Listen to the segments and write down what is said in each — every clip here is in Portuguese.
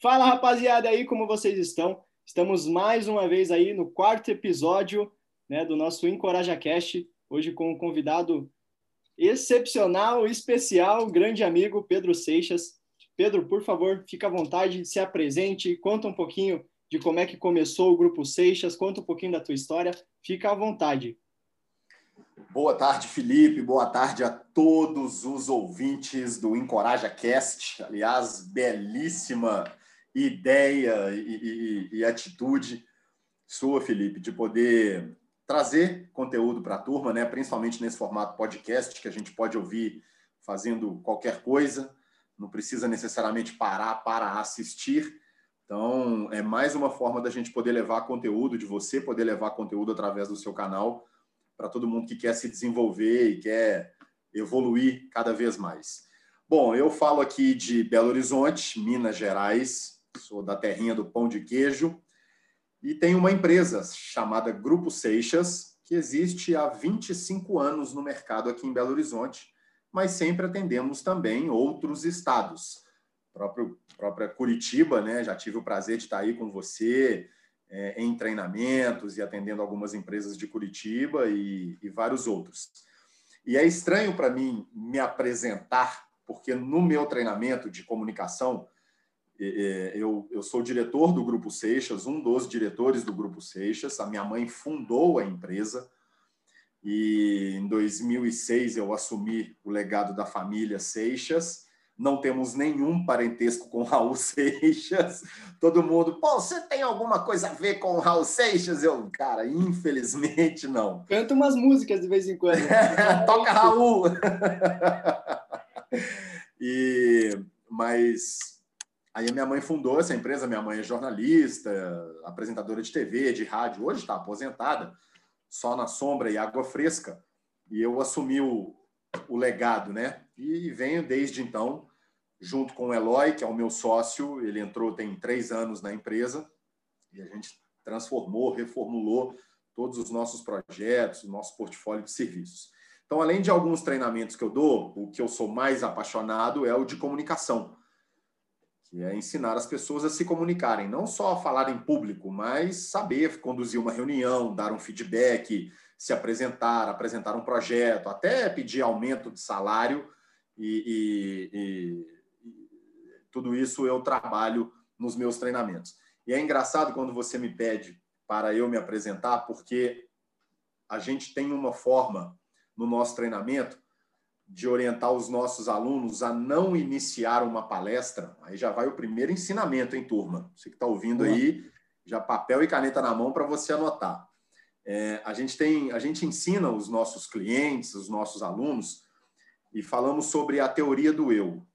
Fala rapaziada aí, como vocês estão? Estamos mais uma vez aí no quarto episódio né, do nosso Encoraja Cast, hoje com um convidado excepcional, especial, grande amigo Pedro Seixas. Pedro, por favor, fica à vontade, se apresente, conta um pouquinho de como é que começou o Grupo Seixas, conta um pouquinho da tua história, fica à vontade. Boa tarde, Felipe. Boa tarde a todos os ouvintes do Encoraja Cast. Aliás, belíssima ideia e, e, e atitude sua, Felipe, de poder trazer conteúdo para a turma, né? principalmente nesse formato podcast, que a gente pode ouvir fazendo qualquer coisa, não precisa necessariamente parar para assistir. Então, é mais uma forma da gente poder levar conteúdo, de você poder levar conteúdo através do seu canal para todo mundo que quer se desenvolver e quer evoluir cada vez mais. Bom, eu falo aqui de Belo Horizonte, Minas Gerais, sou da terrinha do pão de queijo, e tem uma empresa chamada Grupo Seixas, que existe há 25 anos no mercado aqui em Belo Horizonte, mas sempre atendemos também outros estados. Próprio, própria Curitiba, né? Já tive o prazer de estar aí com você é, em treinamentos e atendendo algumas empresas de Curitiba e, e vários outros. E é estranho para mim me apresentar, porque no meu treinamento de comunicação, eu, eu sou diretor do Grupo Seixas, um dos diretores do Grupo Seixas. A minha mãe fundou a empresa e em 2006 eu assumi o legado da família Seixas. Não temos nenhum parentesco com Raul Seixas. Todo mundo, pô, você tem alguma coisa a ver com o Raul Seixas? Eu, cara, infelizmente não. Canta umas músicas de vez em quando. Toca Raul! e, mas Aí a minha mãe fundou essa empresa, minha mãe é jornalista, apresentadora de TV, de rádio, hoje está aposentada, só na sombra e água fresca. E eu assumi o, o legado, né? E venho desde então, junto com o Eloy, que é o meu sócio, ele entrou tem três anos na empresa, e a gente transformou, reformulou todos os nossos projetos, o nosso portfólio de serviços. Então, além de alguns treinamentos que eu dou, o que eu sou mais apaixonado é o de comunicação que é ensinar as pessoas a se comunicarem, não só a falar em público, mas saber conduzir uma reunião, dar um feedback, se apresentar, apresentar um projeto, até pedir aumento de salário e, e, e tudo isso eu trabalho nos meus treinamentos. E é engraçado quando você me pede para eu me apresentar, porque a gente tem uma forma no nosso treinamento de orientar os nossos alunos a não iniciar uma palestra, aí já vai o primeiro ensinamento, hein, turma? Você que está ouvindo aí, já papel e caneta na mão para você anotar. É, a gente tem, a gente ensina os nossos clientes, os nossos alunos, e falamos sobre a teoria do eu,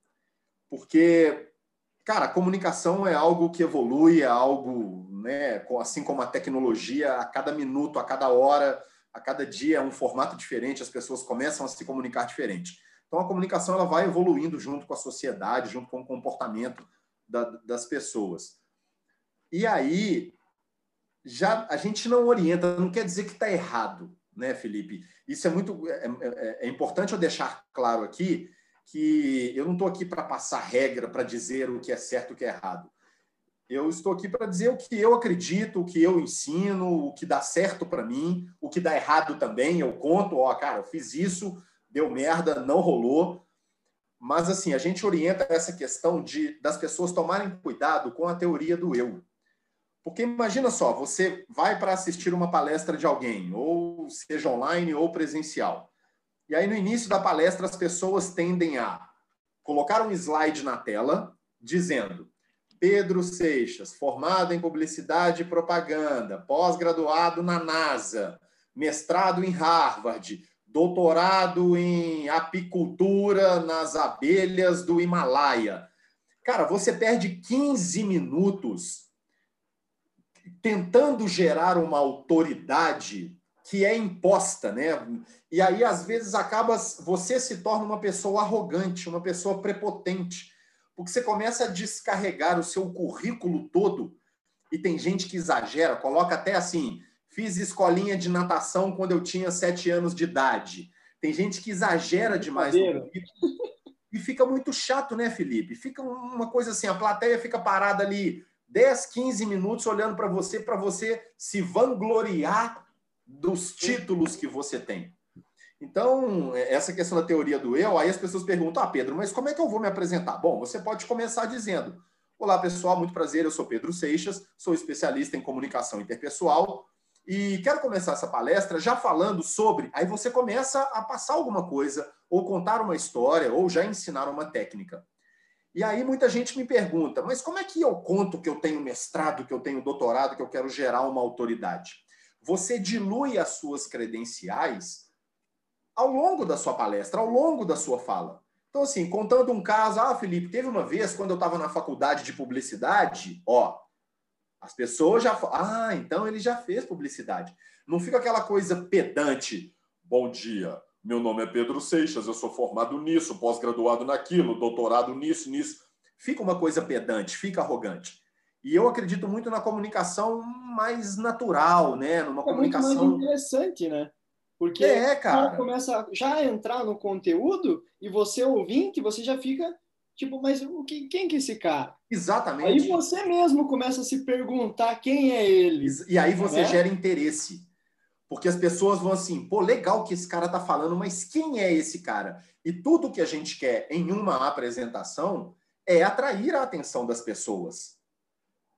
porque, cara, a comunicação é algo que evolui, é algo, né, assim como a tecnologia, a cada minuto, a cada hora a cada dia é um formato diferente, as pessoas começam a se comunicar diferente. Então, a comunicação ela vai evoluindo junto com a sociedade, junto com o comportamento da, das pessoas. E aí, já a gente não orienta, não quer dizer que está errado, né, Felipe? Isso é muito é, é, é importante eu deixar claro aqui que eu não estou aqui para passar regra, para dizer o que é certo e o que é errado. Eu estou aqui para dizer o que eu acredito, o que eu ensino, o que dá certo para mim, o que dá errado também. Eu conto, ó, cara, eu fiz isso, deu merda, não rolou. Mas assim, a gente orienta essa questão de das pessoas tomarem cuidado com a teoria do eu. Porque imagina só, você vai para assistir uma palestra de alguém, ou seja online ou presencial. E aí no início da palestra as pessoas tendem a colocar um slide na tela dizendo: Pedro Seixas, formado em publicidade e propaganda, pós-graduado na NASA, mestrado em Harvard, doutorado em apicultura nas abelhas do Himalaia. Cara, você perde 15 minutos tentando gerar uma autoridade que é imposta, né? E aí às vezes acaba você se torna uma pessoa arrogante, uma pessoa prepotente porque você começa a descarregar o seu currículo todo e tem gente que exagera, coloca até assim: fiz escolinha de natação quando eu tinha sete anos de idade. Tem gente que exagera demais no e fica muito chato, né, Felipe? Fica uma coisa assim, a plateia fica parada ali 10, 15 minutos olhando para você, para você se vangloriar dos títulos que você tem. Então, essa questão da teoria do eu, aí as pessoas perguntam: Ah, Pedro, mas como é que eu vou me apresentar? Bom, você pode começar dizendo: Olá, pessoal, muito prazer, eu sou Pedro Seixas, sou especialista em comunicação interpessoal e quero começar essa palestra já falando sobre. Aí você começa a passar alguma coisa, ou contar uma história, ou já ensinar uma técnica. E aí muita gente me pergunta: mas como é que eu conto que eu tenho mestrado, que eu tenho doutorado, que eu quero gerar uma autoridade? Você dilui as suas credenciais ao longo da sua palestra, ao longo da sua fala. Então, assim, contando um caso, ah, Felipe, teve uma vez quando eu estava na faculdade de publicidade, ó, as pessoas já ah, então ele já fez publicidade. Não fica aquela coisa pedante. Bom dia, meu nome é Pedro Seixas, eu sou formado nisso, pós-graduado naquilo, doutorado nisso, nisso. Fica uma coisa pedante, fica arrogante. E eu acredito muito na comunicação mais natural, né? Numa é comunicação muito mais interessante, né? Porque é, cara. começa já a entrar no conteúdo e você ouvinte, você já fica tipo, mas o que, quem que é esse cara? Exatamente. Aí você mesmo começa a se perguntar quem é ele. E aí você né? gera interesse. Porque as pessoas vão assim, pô, legal que esse cara tá falando, mas quem é esse cara? E tudo que a gente quer em uma apresentação é atrair a atenção das pessoas.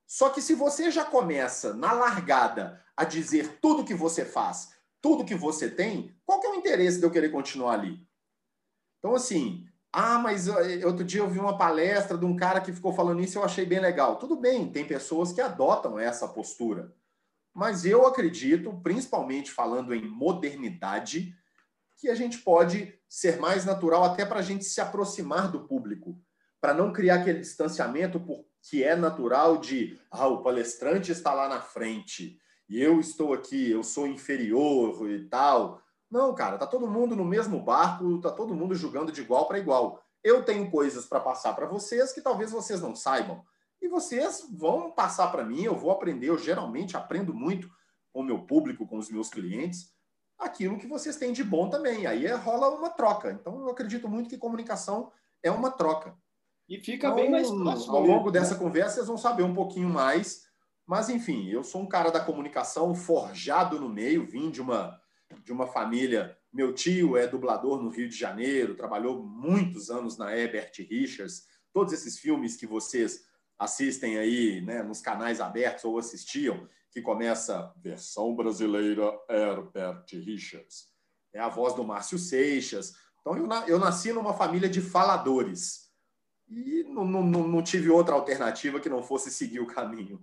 Só que se você já começa na largada a dizer tudo que você faz, tudo que você tem, qual que é o interesse de eu querer continuar ali? Então, assim, ah, mas eh, outro dia eu vi uma palestra de um cara que ficou falando isso e eu achei bem legal. Tudo bem, tem pessoas que adotam essa postura. Mas eu acredito, principalmente falando em modernidade, que a gente pode ser mais natural até para a gente se aproximar do público, para não criar aquele distanciamento que é natural de ah, o palestrante está lá na frente, e eu estou aqui, eu sou inferior e tal. Não, cara, tá todo mundo no mesmo barco, tá todo mundo jogando de igual para igual. Eu tenho coisas para passar para vocês que talvez vocês não saibam. E vocês vão passar para mim, eu vou aprender, eu geralmente aprendo muito com o meu público, com os meus clientes, aquilo que vocês têm de bom também. Aí é, rola uma troca. Então eu acredito muito que comunicação é uma troca. E fica então, bem mais fácil. Ao longo né? dessa conversa, vocês vão saber um pouquinho mais mas, enfim, eu sou um cara da comunicação forjado no meio, vim de uma, de uma família. Meu tio é dublador no Rio de Janeiro, trabalhou muitos anos na Herbert Richards. Todos esses filmes que vocês assistem aí né, nos canais abertos ou assistiam, que começa versão brasileira Herbert Richards. É a voz do Márcio Seixas. Então, eu, eu nasci numa família de faladores. E não, não, não tive outra alternativa que não fosse seguir o caminho.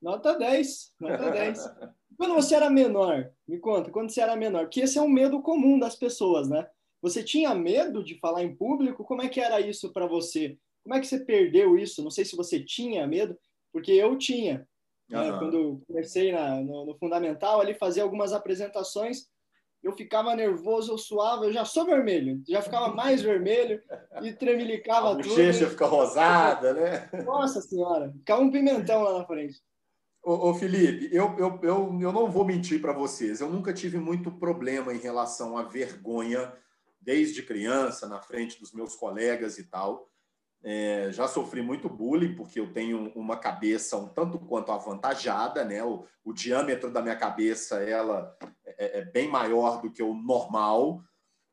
Nota 10, nota 10. quando você era menor, me conta, quando você era menor, porque esse é um medo comum das pessoas, né? Você tinha medo de falar em público? Como é que era isso para você? Como é que você perdeu isso? Não sei se você tinha medo, porque eu tinha. Né? Quando comecei na, no, no, fundamental, ali fazer algumas apresentações, eu ficava nervoso, eu suava, eu já sou vermelho, já ficava mais vermelho e tremelicava tudo. A bochecha fica rosada, né? Nossa senhora, ficava um pimentão lá na frente. Ô, ô Felipe, eu, eu, eu, eu não vou mentir para vocês. Eu nunca tive muito problema em relação à vergonha desde criança, na frente dos meus colegas e tal. É, já sofri muito bullying, porque eu tenho uma cabeça um tanto quanto avantajada, né? O, o diâmetro da minha cabeça ela é, é bem maior do que o normal.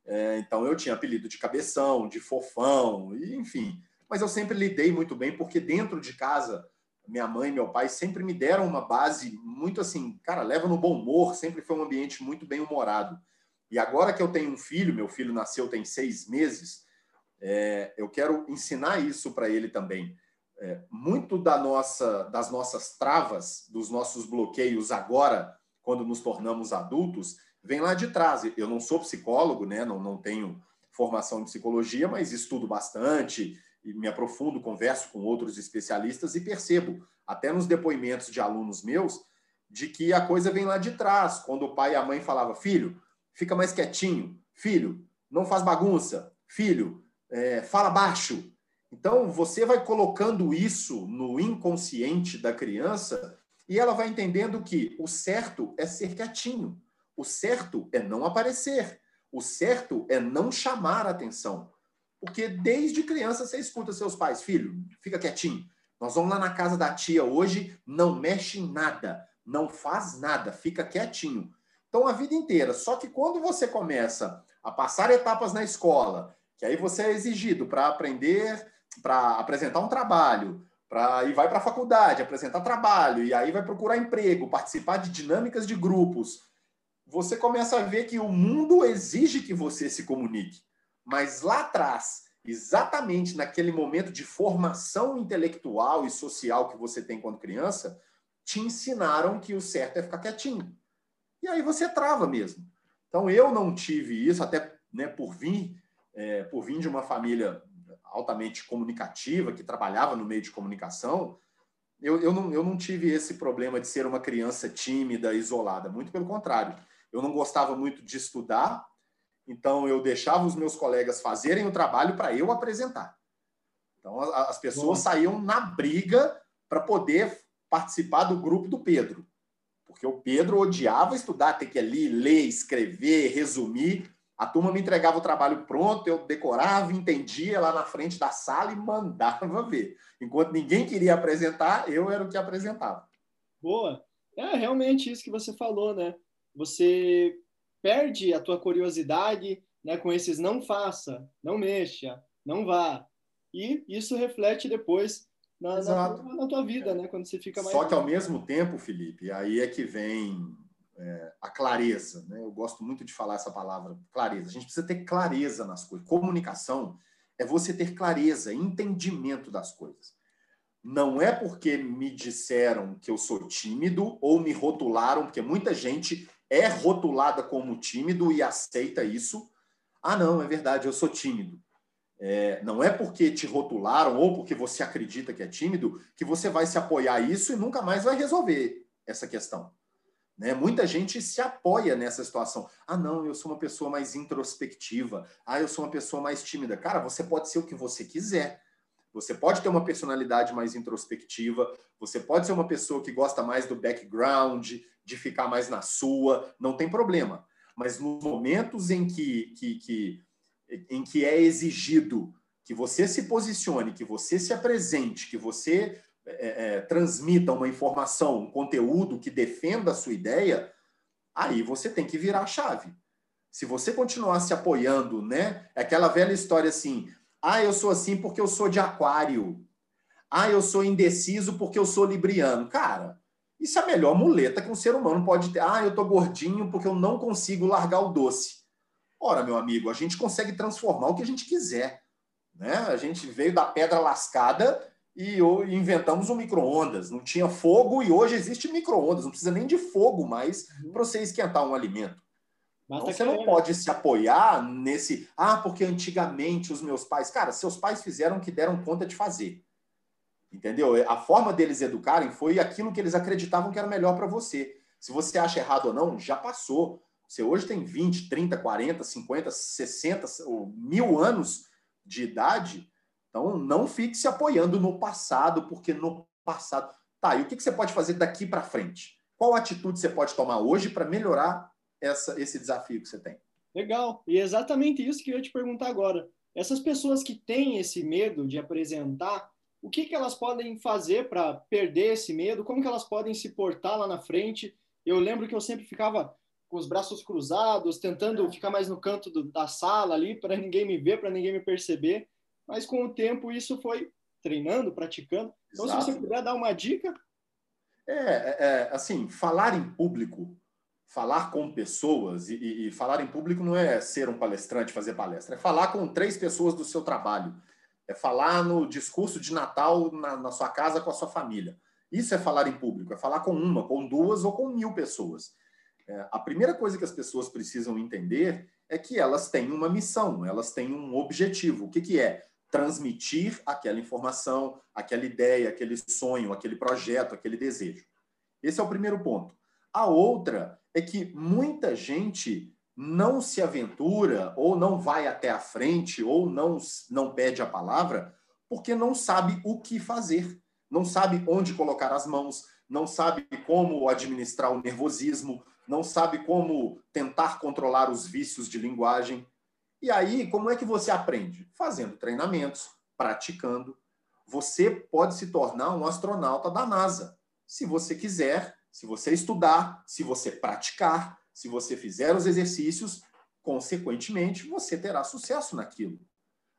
É, então eu tinha apelido de cabeção, de fofão, e, enfim. Mas eu sempre lidei muito bem, porque dentro de casa minha mãe e meu pai sempre me deram uma base muito assim, cara, leva no bom humor, sempre foi um ambiente muito bem humorado. E agora que eu tenho um filho, meu filho nasceu tem seis meses, é, eu quero ensinar isso para ele também. É, muito da nossa, das nossas travas, dos nossos bloqueios agora, quando nos tornamos adultos, vem lá de trás. Eu não sou psicólogo, né? não, não tenho formação em psicologia, mas estudo bastante, e me aprofundo, converso com outros especialistas e percebo, até nos depoimentos de alunos meus, de que a coisa vem lá de trás, quando o pai e a mãe falavam, filho, fica mais quietinho, filho, não faz bagunça, filho, é, fala baixo. Então, você vai colocando isso no inconsciente da criança e ela vai entendendo que o certo é ser quietinho, o certo é não aparecer, O certo é não chamar atenção. Porque desde criança você escuta seus pais, filho, fica quietinho. Nós vamos lá na casa da tia hoje, não mexe em nada, não faz nada, fica quietinho. Então a vida inteira. Só que quando você começa a passar etapas na escola, que aí você é exigido para aprender, para apresentar um trabalho, para e vai para a faculdade, apresentar trabalho, e aí vai procurar emprego, participar de dinâmicas de grupos, você começa a ver que o mundo exige que você se comunique. Mas lá atrás, exatamente naquele momento de formação intelectual e social que você tem quando criança, te ensinaram que o certo é ficar quietinho. E aí você trava mesmo. Então eu não tive isso, até né, por vir, é, por vir de uma família altamente comunicativa, que trabalhava no meio de comunicação, eu, eu, não, eu não tive esse problema de ser uma criança tímida, isolada. Muito pelo contrário. Eu não gostava muito de estudar, então eu deixava os meus colegas fazerem o trabalho para eu apresentar. Então as pessoas Bom. saíam na briga para poder participar do grupo do Pedro. Porque o Pedro odiava estudar, ter que ali ler, escrever, resumir. A turma me entregava o trabalho pronto, eu decorava, entendia lá na frente da sala e mandava ver. Enquanto ninguém queria apresentar, eu era o que apresentava. Boa. É realmente isso que você falou, né? Você perde a tua curiosidade né, com esses não faça, não mexa, não vá. E isso reflete depois na, na, na tua, vida, né? Quando você fica mais. Só que ao mesmo tempo, Felipe, aí é que vem é, a clareza, né? Eu gosto muito de falar essa palavra, clareza. A gente precisa ter clareza nas coisas. Comunicação é você ter clareza, entendimento das coisas. Não é porque me disseram que eu sou tímido ou me rotularam, porque muita gente é rotulada como tímido e aceita isso. Ah, não, é verdade, eu sou tímido. É, não é porque te rotularam ou porque você acredita que é tímido que você vai se apoiar isso e nunca mais vai resolver essa questão. Né? Muita gente se apoia nessa situação. Ah, não, eu sou uma pessoa mais introspectiva. Ah, eu sou uma pessoa mais tímida. Cara, você pode ser o que você quiser. Você pode ter uma personalidade mais introspectiva, você pode ser uma pessoa que gosta mais do background, de ficar mais na sua, não tem problema. Mas nos momentos em que, que, que, em que é exigido que você se posicione, que você se apresente, que você é, é, transmita uma informação, um conteúdo que defenda a sua ideia, aí você tem que virar a chave. Se você continuar se apoiando, né? É aquela velha história assim: ah, eu sou assim porque eu sou de aquário. Ah, eu sou indeciso porque eu sou libriano. Cara, isso é a melhor muleta que um ser humano pode ter. Ah, eu tô gordinho porque eu não consigo largar o doce. Ora, meu amigo, a gente consegue transformar o que a gente quiser. Né? A gente veio da pedra lascada e inventamos um micro-ondas. Não tinha fogo e hoje existe micro-ondas. Não precisa nem de fogo mais uhum. para você esquentar um alimento. Então, você não pode se apoiar nesse. Ah, porque antigamente os meus pais. Cara, seus pais fizeram o que deram conta de fazer. Entendeu? A forma deles educarem foi aquilo que eles acreditavam que era melhor para você. Se você acha errado ou não, já passou. Você hoje tem 20, 30, 40, 50, 60 ou mil anos de idade. Então, não fique se apoiando no passado, porque no passado. Tá, e o que você pode fazer daqui para frente? Qual atitude você pode tomar hoje para melhorar essa, esse desafio que você tem. Legal. E é exatamente isso que eu ia te perguntar agora. Essas pessoas que têm esse medo de apresentar, o que, que elas podem fazer para perder esse medo? Como que elas podem se portar lá na frente? Eu lembro que eu sempre ficava com os braços cruzados, tentando ficar mais no canto do, da sala ali, para ninguém me ver, para ninguém me perceber. Mas com o tempo isso foi treinando, praticando. Então, Exato. se você puder dar uma dica. É, é, é assim, falar em público falar com pessoas e, e, e, falar em público não é ser um palestrante, fazer palestra, é falar com três pessoas do seu trabalho, é falar no discurso de Natal na, na sua casa com a sua família. Isso é falar em público, é falar com uma, com duas ou com mil pessoas. É, a primeira coisa que as pessoas precisam entender é que elas têm uma missão, elas têm um objetivo. O que, que é? Transmitir aquela informação, aquela ideia, aquele sonho, aquele projeto, aquele desejo. Esse é o primeiro ponto. A outra é que muita gente não se aventura ou não vai até a frente ou não, não pede a palavra porque não sabe o que fazer, não sabe onde colocar as mãos, não sabe como administrar o nervosismo, não sabe como tentar controlar os vícios de linguagem. E aí, como é que você aprende? Fazendo treinamentos, praticando. Você pode se tornar um astronauta da NASA, se você quiser, se você estudar, se você praticar, se você fizer os exercícios, consequentemente, você terá sucesso naquilo.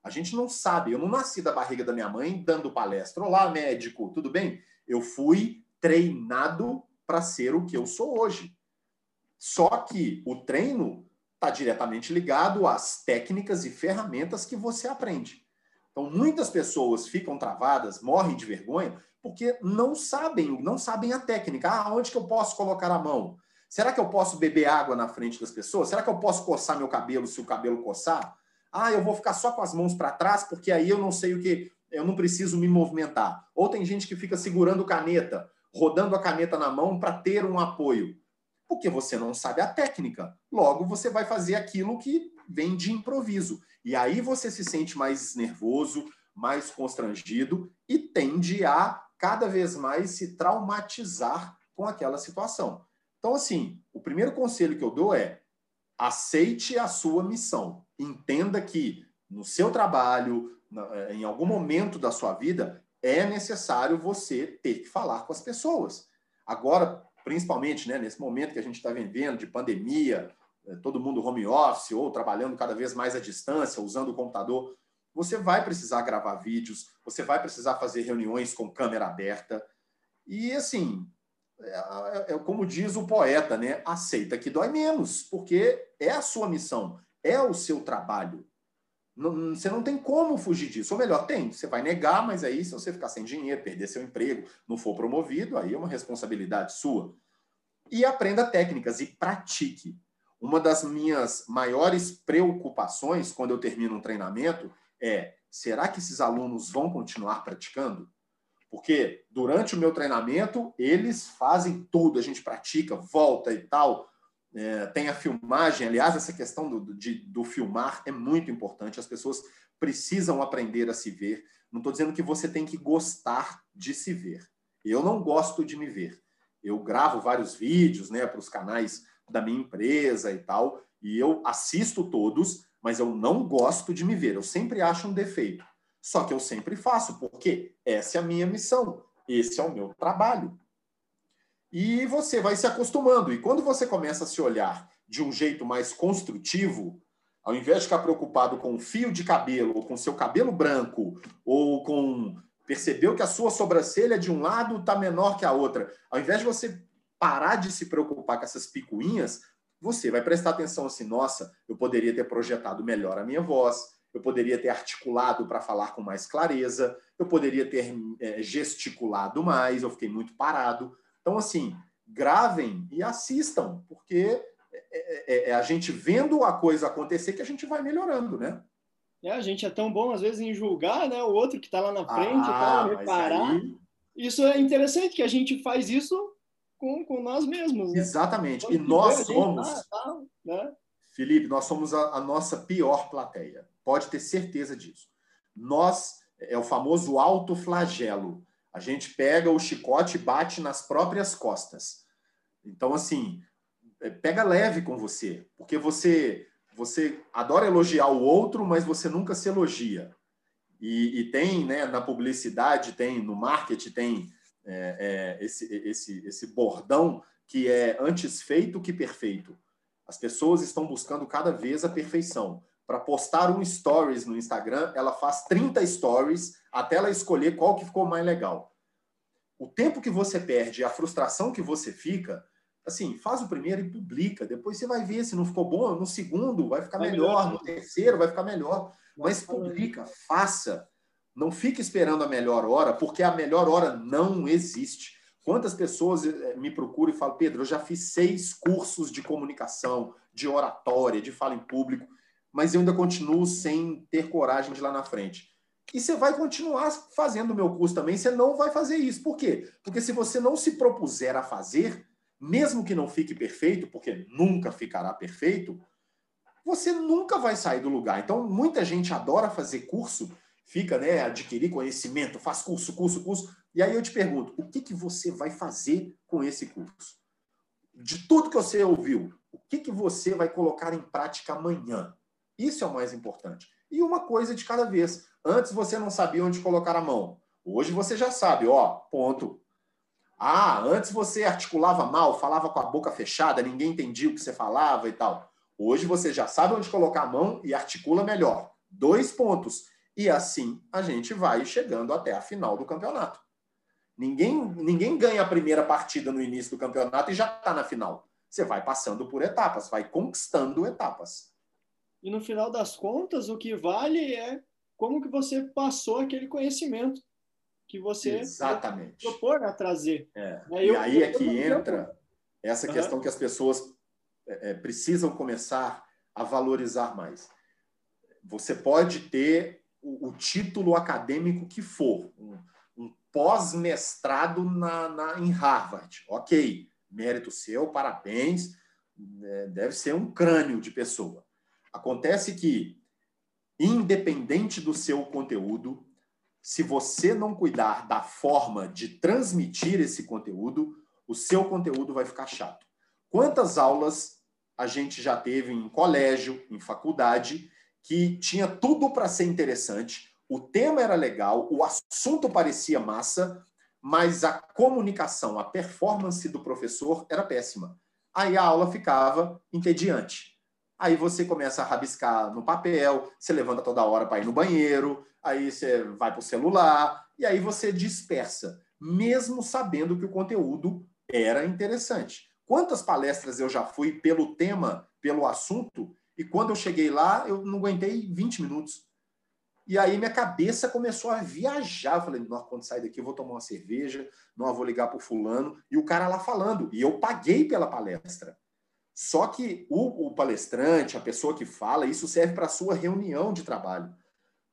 A gente não sabe. Eu não nasci da barriga da minha mãe dando palestra. Olá, médico, tudo bem? Eu fui treinado para ser o que eu sou hoje. Só que o treino está diretamente ligado às técnicas e ferramentas que você aprende. Então, muitas pessoas ficam travadas, morrem de vergonha, porque não sabem, não sabem a técnica. Ah, onde que eu posso colocar a mão? Será que eu posso beber água na frente das pessoas? Será que eu posso coçar meu cabelo se o cabelo coçar? Ah, eu vou ficar só com as mãos para trás porque aí eu não sei o que, eu não preciso me movimentar. Ou tem gente que fica segurando caneta, rodando a caneta na mão para ter um apoio. Porque você não sabe a técnica. Logo, você vai fazer aquilo que vem de improviso. E aí você se sente mais nervoso, mais constrangido e tende a cada vez mais se traumatizar com aquela situação. Então, assim, o primeiro conselho que eu dou é aceite a sua missão entenda que no seu trabalho, eh, em algum momento da sua vida, é necessário você ter que falar com as pessoas. Agora, principalmente né, nesse momento que a gente está vivendo de pandemia, eh, todo mundo home office ou trabalhando cada vez mais à distância, usando o computador, você vai precisar gravar vídeos, você vai precisar fazer reuniões com câmera aberta. E assim, é, é, é como diz o poeta, né? Aceita que dói menos, porque é a sua missão é o seu trabalho. Não, você não tem como fugir disso. Ou melhor, tem. Você vai negar, mas aí, se você ficar sem dinheiro, perder seu emprego, não for promovido, aí é uma responsabilidade sua. E aprenda técnicas e pratique. Uma das minhas maiores preocupações quando eu termino um treinamento é: será que esses alunos vão continuar praticando? Porque durante o meu treinamento, eles fazem tudo, a gente pratica, volta e tal. É, tem a filmagem, aliás, essa questão do, de, do filmar é muito importante. As pessoas precisam aprender a se ver. Não estou dizendo que você tem que gostar de se ver. Eu não gosto de me ver. Eu gravo vários vídeos né, para os canais da minha empresa e tal, e eu assisto todos, mas eu não gosto de me ver. Eu sempre acho um defeito. Só que eu sempre faço, porque essa é a minha missão, esse é o meu trabalho. E você vai se acostumando. E quando você começa a se olhar de um jeito mais construtivo, ao invés de ficar preocupado com o fio de cabelo, ou com seu cabelo branco, ou com percebeu que a sua sobrancelha de um lado está menor que a outra, ao invés de você parar de se preocupar com essas picuinhas, você vai prestar atenção assim: nossa, eu poderia ter projetado melhor a minha voz, eu poderia ter articulado para falar com mais clareza, eu poderia ter é, gesticulado mais, eu fiquei muito parado. Então, assim, gravem e assistam, porque é, é, é, a gente vendo a coisa acontecer que a gente vai melhorando, né? É, a gente é tão bom, às vezes, em julgar né, o outro que está lá na frente, ah, tal, reparar. Aí... Isso é interessante, que a gente faz isso com, com nós mesmos. Né? Exatamente. e nós somos. Tá, tá, né? Felipe, nós somos a, a nossa pior plateia. Pode ter certeza disso. Nós é o famoso autoflagelo. A gente pega o chicote e bate nas próprias costas. Então, assim, é, pega leve com você, porque você você adora elogiar o outro, mas você nunca se elogia. E, e tem, né, na publicidade, tem no marketing, tem é, é, esse, esse, esse bordão que é antes feito que perfeito. As pessoas estão buscando cada vez a perfeição. Para postar um stories no Instagram, ela faz 30 stories até ela escolher qual que ficou mais legal. O tempo que você perde, a frustração que você fica, assim, faz o primeiro e publica. Depois você vai ver se não ficou bom. No segundo vai ficar vai melhor, no terceiro vai ficar melhor. Mas publica, faça. Não fique esperando a melhor hora, porque a melhor hora não existe. Quantas pessoas eh, me procuram e falam, Pedro, eu já fiz seis cursos de comunicação, de oratória, de fala em público, mas eu ainda continuo sem ter coragem de ir lá na frente. E você vai continuar fazendo o meu curso também, você não vai fazer isso. Por quê? Porque se você não se propuser a fazer, mesmo que não fique perfeito, porque nunca ficará perfeito, você nunca vai sair do lugar. Então, muita gente adora fazer curso, fica, né, adquirir conhecimento, faz curso, curso, curso. E aí eu te pergunto, o que, que você vai fazer com esse curso? de tudo que você ouviu, o que, que você vai colocar em prática amanhã? Isso é o mais importante. E uma coisa de cada vez. Antes você não sabia onde colocar a mão. Hoje você já sabe, ó, ponto. Ah, antes você articulava mal, falava com a boca fechada, ninguém entendia o que você falava e tal. Hoje você já sabe onde colocar a mão e articula melhor. Dois pontos. E assim a gente vai chegando até a final do campeonato. Ninguém, ninguém ganha a primeira partida no início do campeonato e já está na final. Você vai passando por etapas, vai conquistando etapas. E no final das contas, o que vale é como que você passou aquele conhecimento que você Exatamente. propor a trazer. É. E eu, aí é que entra essa questão uhum. que as pessoas é, é, precisam começar a valorizar mais. Você pode ter o, o título acadêmico que for, um, um pós-mestrado na, na, em Harvard. Ok, mérito seu, parabéns, é, deve ser um crânio de pessoa. Acontece que, independente do seu conteúdo, se você não cuidar da forma de transmitir esse conteúdo, o seu conteúdo vai ficar chato. Quantas aulas a gente já teve em colégio, em faculdade, que tinha tudo para ser interessante, o tema era legal, o assunto parecia massa, mas a comunicação, a performance do professor era péssima. Aí a aula ficava entediante. Aí você começa a rabiscar no papel, você levanta toda hora para ir no banheiro, aí você vai para o celular, e aí você dispersa, mesmo sabendo que o conteúdo era interessante. Quantas palestras eu já fui pelo tema, pelo assunto, e quando eu cheguei lá, eu não aguentei 20 minutos. E aí minha cabeça começou a viajar. Eu falei, quando sair daqui eu vou tomar uma cerveja, não vou ligar para o fulano. E o cara lá falando. E eu paguei pela palestra. Só que o, o palestrante, a pessoa que fala, isso serve para a sua reunião de trabalho.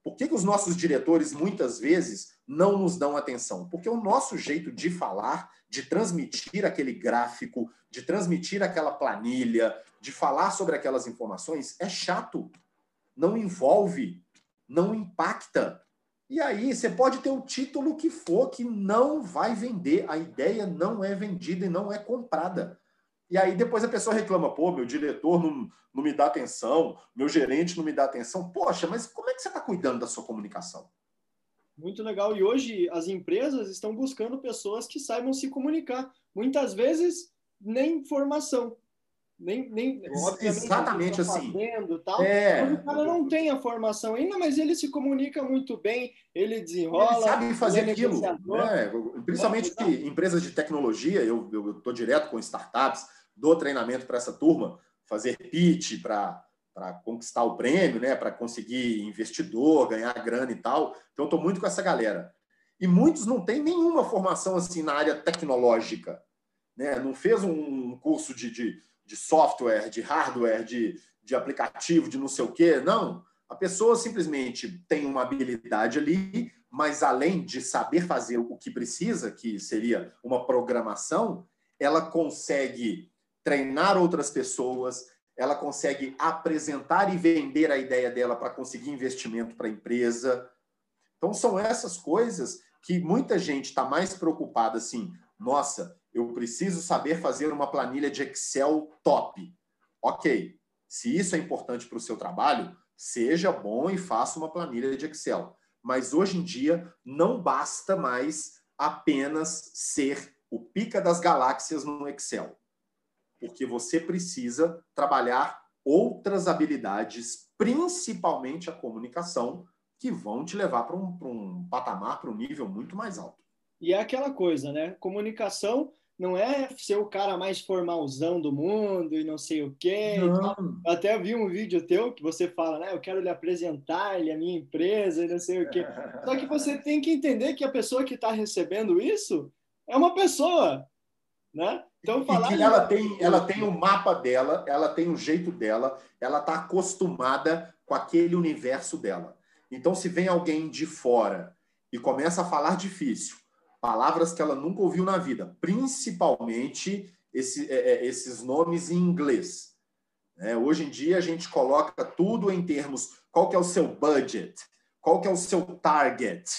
Por que, que os nossos diretores, muitas vezes, não nos dão atenção? Porque o nosso jeito de falar, de transmitir aquele gráfico, de transmitir aquela planilha, de falar sobre aquelas informações, é chato. Não envolve, não impacta. E aí, você pode ter o título que for, que não vai vender. A ideia não é vendida e não é comprada. E aí depois a pessoa reclama, pô, meu diretor não, não me dá atenção, meu gerente não me dá atenção. Poxa, mas como é que você está cuidando da sua comunicação? Muito legal. E hoje as empresas estão buscando pessoas que saibam se comunicar. Muitas vezes nem formação. Nem, nem, Exatamente assim. Fazendo, tal, é... O cara não tem a formação ainda, mas ele se comunica muito bem, ele desenrola. Ele sabe fazer ele é aquilo. Né? Principalmente que empresas de tecnologia, eu estou direto com startups, dou treinamento para essa turma, fazer pitch para conquistar o prêmio, né, para conseguir investidor, ganhar grana e tal. Então, estou muito com essa galera. E muitos não têm nenhuma formação assim na área tecnológica. Né? Não fez um curso de, de, de software, de hardware, de, de aplicativo, de não sei o quê. Não. A pessoa simplesmente tem uma habilidade ali, mas além de saber fazer o que precisa, que seria uma programação, ela consegue treinar outras pessoas, ela consegue apresentar e vender a ideia dela para conseguir investimento para a empresa. Então, são essas coisas que muita gente está mais preocupada assim. Nossa, eu preciso saber fazer uma planilha de Excel top. Ok, se isso é importante para o seu trabalho, seja bom e faça uma planilha de Excel. Mas hoje em dia não basta mais apenas ser o pica das galáxias no Excel porque você precisa trabalhar outras habilidades, principalmente a comunicação, que vão te levar para um, um patamar, para um nível muito mais alto. E é aquela coisa, né? Comunicação não é ser o cara mais formalzão do mundo e não sei o quê. Eu até vi um vídeo teu que você fala, né? Eu quero lhe apresentar a minha empresa e não sei o quê. Só que você tem que entender que a pessoa que está recebendo isso é uma pessoa, né? Então, falar e que ela tem, ela tem o um mapa dela, ela tem o um jeito dela, ela está acostumada com aquele universo dela. Então, se vem alguém de fora e começa a falar difícil, palavras que ela nunca ouviu na vida, principalmente esse, é, é esses nomes em inglês. É, hoje em dia a gente coloca tudo em termos qual que é o seu budget, qual que é o seu target.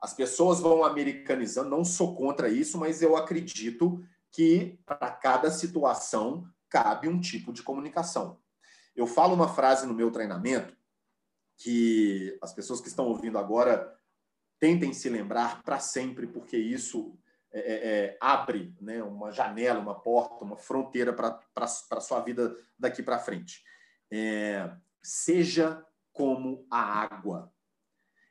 As pessoas vão americanizando, não sou contra isso, mas eu acredito que para cada situação cabe um tipo de comunicação. Eu falo uma frase no meu treinamento que as pessoas que estão ouvindo agora tentem se lembrar para sempre, porque isso é, é, é, abre né, uma janela, uma porta, uma fronteira para a sua vida daqui para frente. É, seja como a água.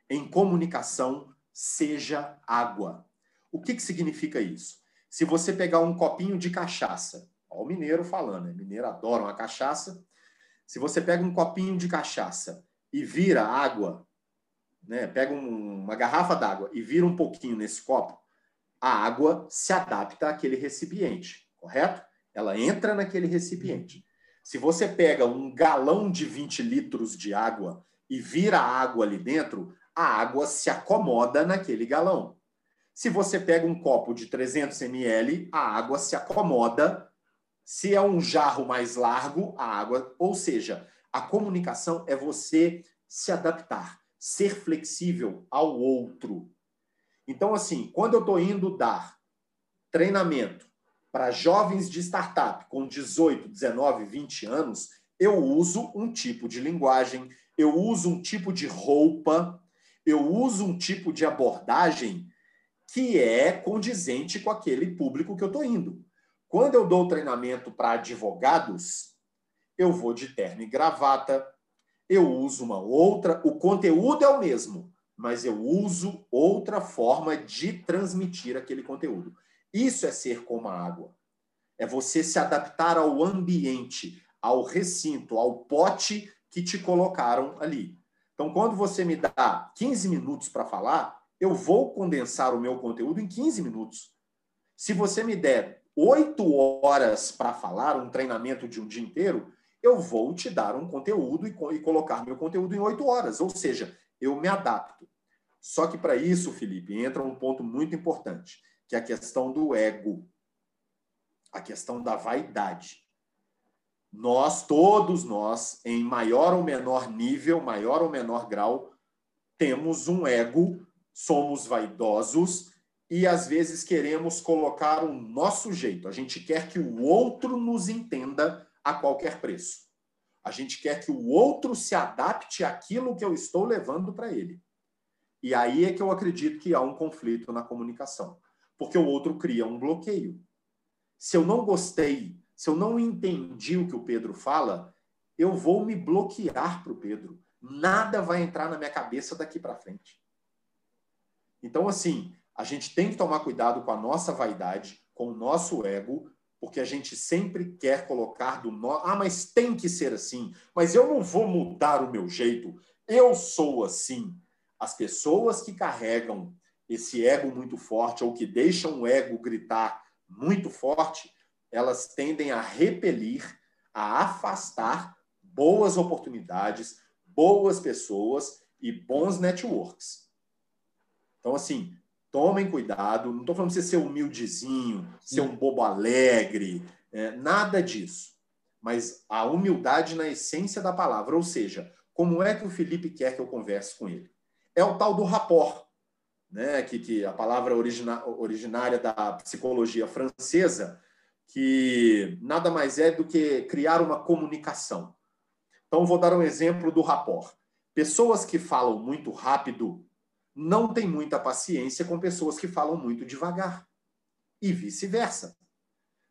Em comunicação, seja água. O que, que significa isso? Se você pegar um copinho de cachaça, ó, o mineiro falando, né? mineiro adora uma cachaça. Se você pega um copinho de cachaça e vira água, né? pega um, uma garrafa d'água e vira um pouquinho nesse copo, a água se adapta àquele recipiente, correto? Ela entra naquele recipiente. Se você pega um galão de 20 litros de água e vira água ali dentro, a água se acomoda naquele galão. Se você pega um copo de 300 ml, a água se acomoda. Se é um jarro mais largo, a água, ou seja, a comunicação é você se adaptar, ser flexível ao outro. Então, assim, quando eu estou indo dar treinamento para jovens de startup com 18, 19, 20 anos, eu uso um tipo de linguagem, eu uso um tipo de roupa, eu uso um tipo de abordagem que é condizente com aquele público que eu estou indo. Quando eu dou treinamento para advogados, eu vou de terno e gravata, eu uso uma outra, o conteúdo é o mesmo, mas eu uso outra forma de transmitir aquele conteúdo. Isso é ser como a água. É você se adaptar ao ambiente, ao recinto, ao pote que te colocaram ali. Então, quando você me dá 15 minutos para falar, eu vou condensar o meu conteúdo em 15 minutos. Se você me der 8 horas para falar, um treinamento de um dia inteiro, eu vou te dar um conteúdo e, e colocar meu conteúdo em 8 horas. Ou seja, eu me adapto. Só que para isso, Felipe, entra um ponto muito importante, que é a questão do ego, a questão da vaidade. Nós, todos nós, em maior ou menor nível, maior ou menor grau, temos um ego, somos vaidosos e às vezes queremos colocar o nosso jeito. A gente quer que o outro nos entenda a qualquer preço. A gente quer que o outro se adapte àquilo que eu estou levando para ele. E aí é que eu acredito que há um conflito na comunicação, porque o outro cria um bloqueio. Se eu não gostei, se eu não entendi o que o Pedro fala, eu vou me bloquear para o Pedro. Nada vai entrar na minha cabeça daqui para frente. Então, assim, a gente tem que tomar cuidado com a nossa vaidade, com o nosso ego, porque a gente sempre quer colocar do no... ah, mas tem que ser assim, mas eu não vou mudar o meu jeito. Eu sou assim. As pessoas que carregam esse ego muito forte ou que deixam o ego gritar muito forte, elas tendem a repelir, a afastar boas oportunidades, boas pessoas e bons networks. Então, assim, tomem cuidado. Não estou falando de você ser humildezinho, ser um bobo alegre, é, nada disso. Mas a humildade na essência da palavra, ou seja, como é que o Felipe quer que eu converse com ele? é o tal do rapport, né? que, que a palavra origina, originária da psicologia francesa, que nada mais é do que criar uma comunicação. Então, vou dar um exemplo do rapport. Pessoas que falam muito rápido não têm muita paciência com pessoas que falam muito devagar. E vice-versa.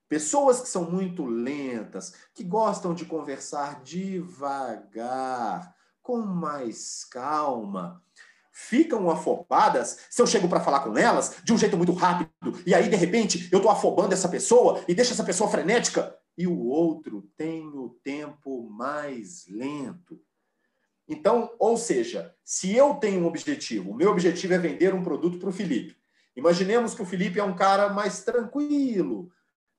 Pessoas que são muito lentas, que gostam de conversar devagar, com mais calma, ficam afobadas se eu chego para falar com elas de um jeito muito rápido e aí de repente eu estou afobando essa pessoa e deixo essa pessoa frenética e o outro tem o tempo mais lento. Então, ou seja, se eu tenho um objetivo, o meu objetivo é vender um produto para o Felipe. Imaginemos que o Felipe é um cara mais tranquilo,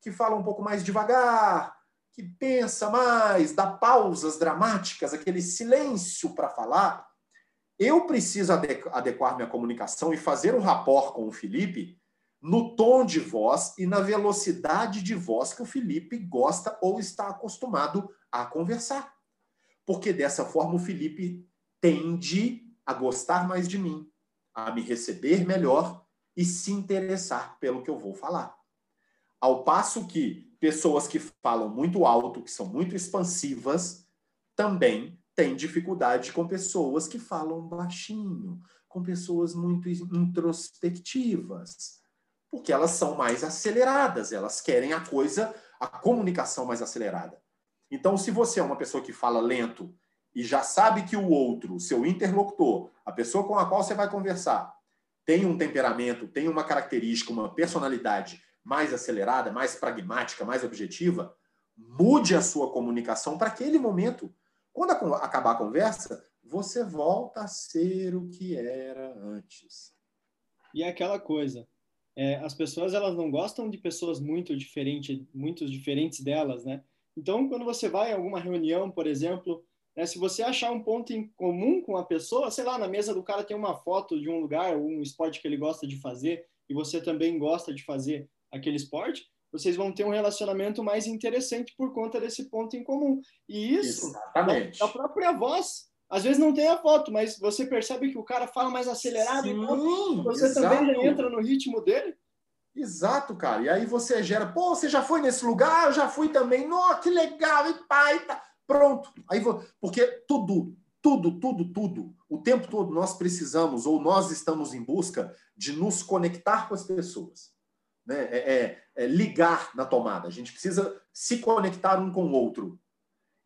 que fala um pouco mais devagar, que pensa mais, dá pausas dramáticas, aquele silêncio para falar eu preciso adequar minha comunicação e fazer um rapport com o Felipe no tom de voz e na velocidade de voz que o Felipe gosta ou está acostumado a conversar. Porque dessa forma o Felipe tende a gostar mais de mim, a me receber melhor e se interessar pelo que eu vou falar. Ao passo que pessoas que falam muito alto, que são muito expansivas, também têm dificuldade com pessoas que falam baixinho, com pessoas muito introspectivas, porque elas são mais aceleradas, elas querem a coisa, a comunicação mais acelerada. Então, se você é uma pessoa que fala lento e já sabe que o outro, seu interlocutor, a pessoa com a qual você vai conversar, tem um temperamento, tem uma característica, uma personalidade mais acelerada, mais pragmática, mais objetiva, mude a sua comunicação para aquele momento. Quando acabar a conversa, você volta a ser o que era antes. E é aquela coisa, é, as pessoas elas não gostam de pessoas muito diferentes, muito diferentes delas, né? Então, quando você vai em alguma reunião, por exemplo, né, se você achar um ponto em comum com a pessoa, sei lá, na mesa do cara tem uma foto de um lugar, um esporte que ele gosta de fazer, e você também gosta de fazer aquele esporte, vocês vão ter um relacionamento mais interessante por conta desse ponto em comum. E isso, Exatamente. a própria voz, às vezes não tem a foto, mas você percebe que o cara fala mais acelerado, Sim, então você exato. também entra no ritmo dele. Exato, cara. E aí você gera, pô, você já foi nesse lugar? Eu já fui também. Nossa, que legal, e pai, tá. Pronto. Aí porque tudo, tudo, tudo, tudo, o tempo todo nós precisamos ou nós estamos em busca de nos conectar com as pessoas. Né? É, é, é ligar na tomada. A gente precisa se conectar um com o outro.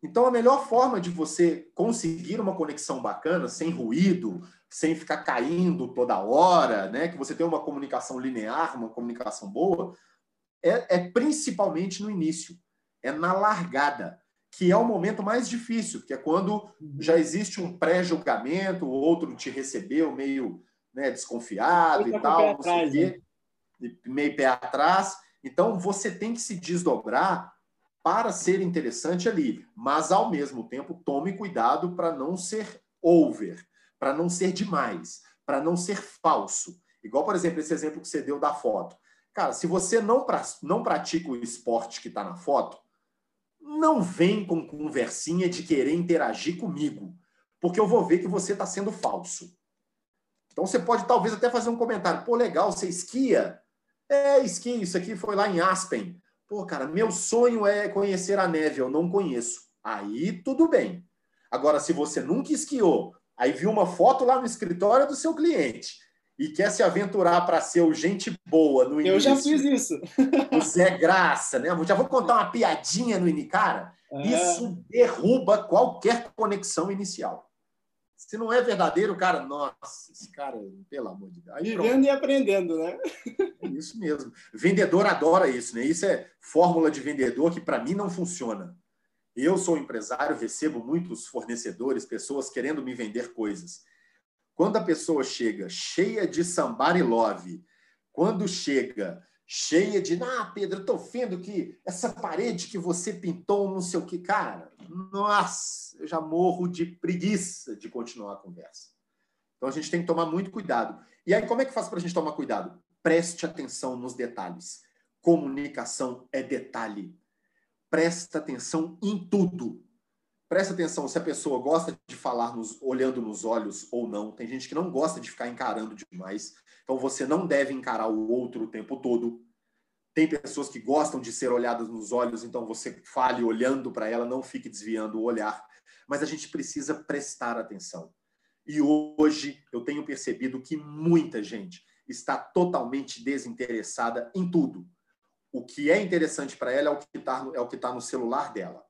Então, a melhor forma de você conseguir uma conexão bacana, sem ruído, sem ficar caindo toda hora, né? que você tenha uma comunicação linear, uma comunicação boa, é, é principalmente no início, é na largada, que é o momento mais difícil, que é quando já existe um pré-julgamento, o outro te recebeu meio né, desconfiado e tal, não sei quê, né? meio pé atrás. Então, você tem que se desdobrar para ser interessante ali, mas ao mesmo tempo tome cuidado para não ser over para não ser demais, para não ser falso. Igual, por exemplo, esse exemplo que você deu da foto. Cara, se você não, pra, não pratica o esporte que está na foto, não vem com conversinha de querer interagir comigo, porque eu vou ver que você está sendo falso. Então você pode talvez até fazer um comentário. Pô, legal, você esquia? É, esquia, isso aqui foi lá em Aspen. Pô, cara, meu sonho é conhecer a neve, eu não conheço. Aí tudo bem. Agora, se você nunca esquiou, aí viu uma foto lá no escritório do seu cliente e quer se aventurar para ser o gente boa no início. Eu já fiz isso. O Zé Graça, né? Já vou contar uma piadinha no início. Cara, é. isso derruba qualquer conexão inicial. Se não é verdadeiro, cara, nossa, esse cara, pelo amor de Deus. Aí, Vivendo e aprendendo, né? É isso mesmo. Vendedor adora isso, né? Isso é fórmula de vendedor que para mim não funciona. Eu sou empresário, recebo muitos fornecedores, pessoas querendo me vender coisas. Quando a pessoa chega cheia de somebody love, quando chega cheia de, ah, Pedro, eu tô vendo que essa parede que você pintou, não sei o que, cara, nossa, eu já morro de preguiça de continuar a conversa. Então a gente tem que tomar muito cuidado. E aí, como é que faz para a gente tomar cuidado? Preste atenção nos detalhes. Comunicação é detalhe presta atenção em tudo. Presta atenção se a pessoa gosta de falar nos, olhando nos olhos ou não. Tem gente que não gosta de ficar encarando demais. Então você não deve encarar o outro o tempo todo. Tem pessoas que gostam de ser olhadas nos olhos, então você fale olhando para ela, não fique desviando o olhar. Mas a gente precisa prestar atenção. E hoje eu tenho percebido que muita gente está totalmente desinteressada em tudo o que é interessante para ela é o que está é tá no celular dela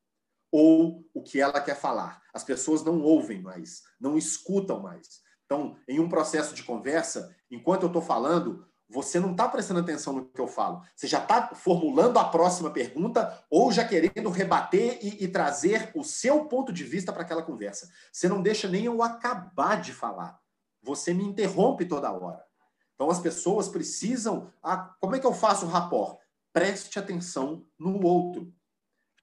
ou o que ela quer falar. As pessoas não ouvem mais, não escutam mais. Então, em um processo de conversa, enquanto eu estou falando, você não está prestando atenção no que eu falo. Você já está formulando a próxima pergunta ou já querendo rebater e, e trazer o seu ponto de vista para aquela conversa. Você não deixa nem eu acabar de falar. Você me interrompe toda hora. Então, as pessoas precisam. Ah, como é que eu faço o rapport? preste atenção no outro.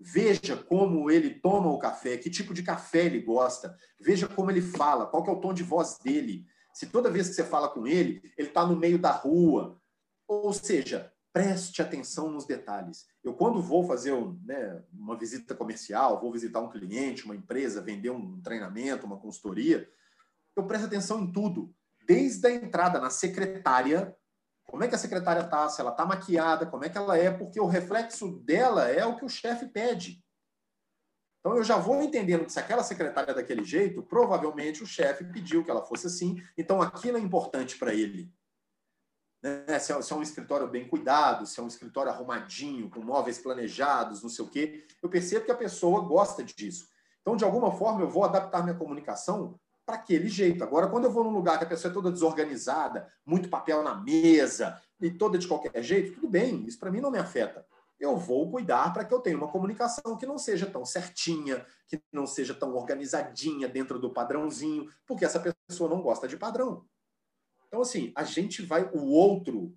Veja como ele toma o café, que tipo de café ele gosta. Veja como ele fala, qual é o tom de voz dele. Se toda vez que você fala com ele, ele está no meio da rua. Ou seja, preste atenção nos detalhes. Eu, quando vou fazer um, né, uma visita comercial, vou visitar um cliente, uma empresa, vender um treinamento, uma consultoria, eu presto atenção em tudo. Desde a entrada na secretária como é que a secretária está, se ela está maquiada, como é que ela é, porque o reflexo dela é o que o chefe pede. Então eu já vou entendendo que se aquela secretária é daquele jeito, provavelmente o chefe pediu que ela fosse assim, então aquilo é importante para ele. Né? Se, é, se, é, um escritório bem cuidado, se é um escritório arrumadinho, com móveis planejados, não sei o quê, eu percebo que a pessoa gosta disso. Então, de alguma forma, eu vou adaptar minha comunicação para aquele jeito. Agora, quando eu vou num lugar que a pessoa é toda desorganizada, muito papel na mesa e toda de qualquer jeito, tudo bem, isso para mim não me afeta. Eu vou cuidar para que eu tenha uma comunicação que não seja tão certinha, que não seja tão organizadinha dentro do padrãozinho, porque essa pessoa não gosta de padrão. Então, assim, a gente vai. O outro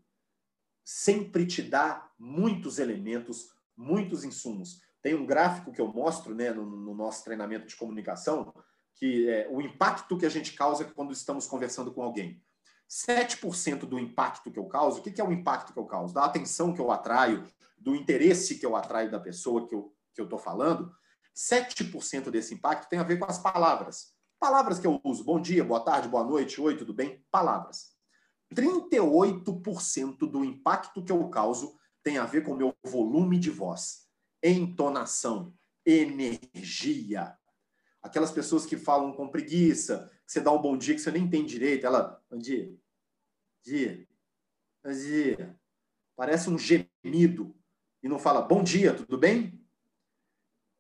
sempre te dá muitos elementos, muitos insumos. Tem um gráfico que eu mostro né, no, no nosso treinamento de comunicação, que é o impacto que a gente causa quando estamos conversando com alguém. 7% do impacto que eu causo, o que é o impacto que eu causo? Da atenção que eu atraio, do interesse que eu atraio da pessoa que eu estou que falando, 7% desse impacto tem a ver com as palavras. Palavras que eu uso. Bom dia, boa tarde, boa noite, oi, tudo bem? Palavras. 38% do impacto que eu causo tem a ver com o meu volume de voz, entonação, energia, aquelas pessoas que falam com preguiça, que você dá um bom dia que você nem tem direito, ela, bom dia, dia, bom dia, parece um gemido e não fala bom dia, tudo bem?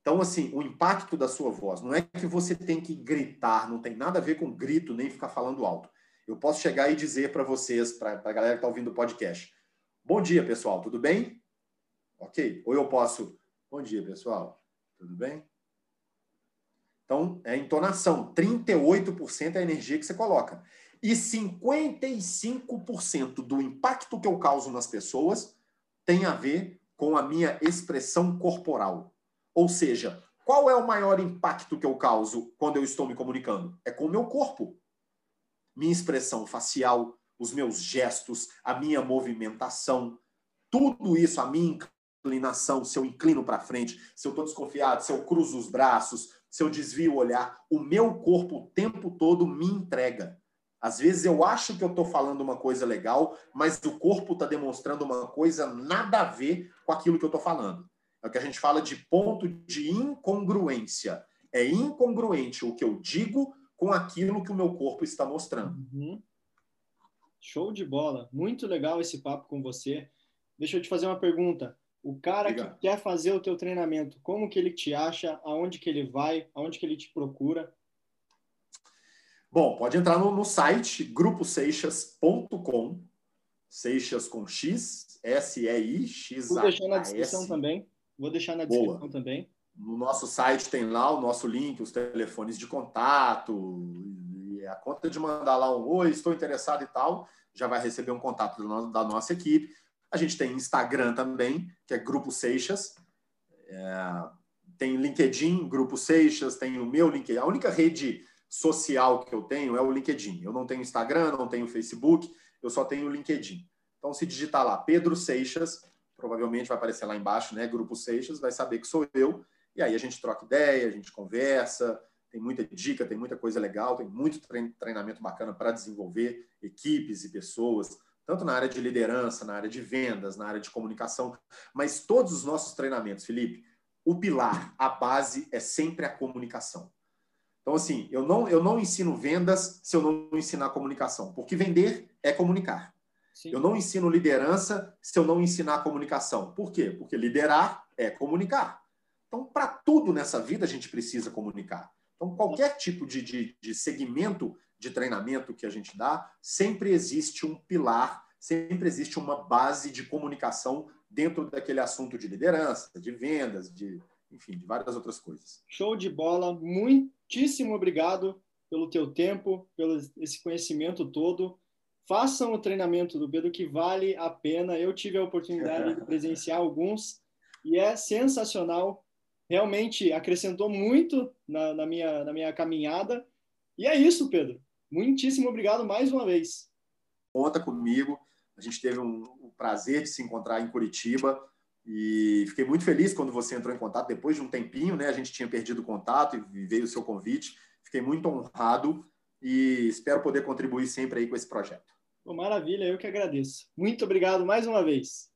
Então, assim, o impacto da sua voz não é que você tem que gritar, não tem nada a ver com grito, nem ficar falando alto. Eu posso chegar e dizer para vocês, para a galera que está ouvindo o podcast: Bom dia, pessoal, tudo bem? Ok? Ou eu posso: Bom dia, pessoal, tudo bem? Então, é entonação. 38% é a energia que você coloca. E 55% do impacto que eu causo nas pessoas tem a ver com a minha expressão corporal. Ou seja, qual é o maior impacto que eu causo quando eu estou me comunicando? É com o meu corpo. Minha expressão facial, os meus gestos, a minha movimentação, tudo isso, a minha inclinação, se eu inclino para frente, se eu estou desconfiado, se eu cruzo os braços, se eu desvio o olhar, o meu corpo o tempo todo me entrega. Às vezes eu acho que eu estou falando uma coisa legal, mas o corpo está demonstrando uma coisa nada a ver com aquilo que eu estou falando. É o que a gente fala de ponto de incongruência. É incongruente o que eu digo com aquilo que o meu corpo está mostrando. Uhum. Show de bola. Muito legal esse papo com você. Deixa eu te fazer uma pergunta. O cara Obrigado. que quer fazer o teu treinamento, como que ele te acha? Aonde que ele vai? Aonde que ele te procura? Bom, pode entrar no, no site gruposeixas.com, Seixas com X, S-E-I-X-A-S. Vou deixar na descrição também. Vou deixar na descrição Boa. também. No nosso site tem lá o nosso link, os telefones de contato, e a conta de mandar lá um oi, estou interessado e tal, já vai receber um contato da nossa equipe. A gente tem Instagram também, que é Grupo Seixas. É, tem LinkedIn, Grupo Seixas, tem o meu LinkedIn. A única rede social que eu tenho é o LinkedIn. Eu não tenho Instagram, não tenho Facebook, eu só tenho o LinkedIn. Então, se digitar lá Pedro Seixas, provavelmente vai aparecer lá embaixo, né? Grupo Seixas, vai saber que sou eu. E aí a gente troca ideia, a gente conversa, tem muita dica, tem muita coisa legal, tem muito treinamento bacana para desenvolver equipes e pessoas tanto na área de liderança, na área de vendas, na área de comunicação, mas todos os nossos treinamentos, Felipe, o pilar, a base é sempre a comunicação. Então, assim, eu não, eu não ensino vendas se eu não ensinar comunicação, porque vender é comunicar. Sim. Eu não ensino liderança se eu não ensinar comunicação. Por quê? Porque liderar é comunicar. Então, para tudo nessa vida, a gente precisa comunicar. Então, qualquer tipo de, de, de segmento de treinamento que a gente dá, sempre existe um pilar, sempre existe uma base de comunicação dentro daquele assunto de liderança, de vendas, de enfim, de várias outras coisas. Show de bola, muitíssimo obrigado pelo teu tempo, pelo esse conhecimento todo. Façam o treinamento do Pedro que vale a pena. Eu tive a oportunidade de presenciar alguns e é sensacional. Realmente acrescentou muito na, na, minha, na minha caminhada. E é isso, Pedro. Muitíssimo obrigado mais uma vez. Conta comigo. A gente teve um, o prazer de se encontrar em Curitiba e fiquei muito feliz quando você entrou em contato depois de um tempinho, né? A gente tinha perdido o contato e veio o seu convite. Fiquei muito honrado e espero poder contribuir sempre aí com esse projeto. Maravilha, eu que agradeço. Muito obrigado mais uma vez.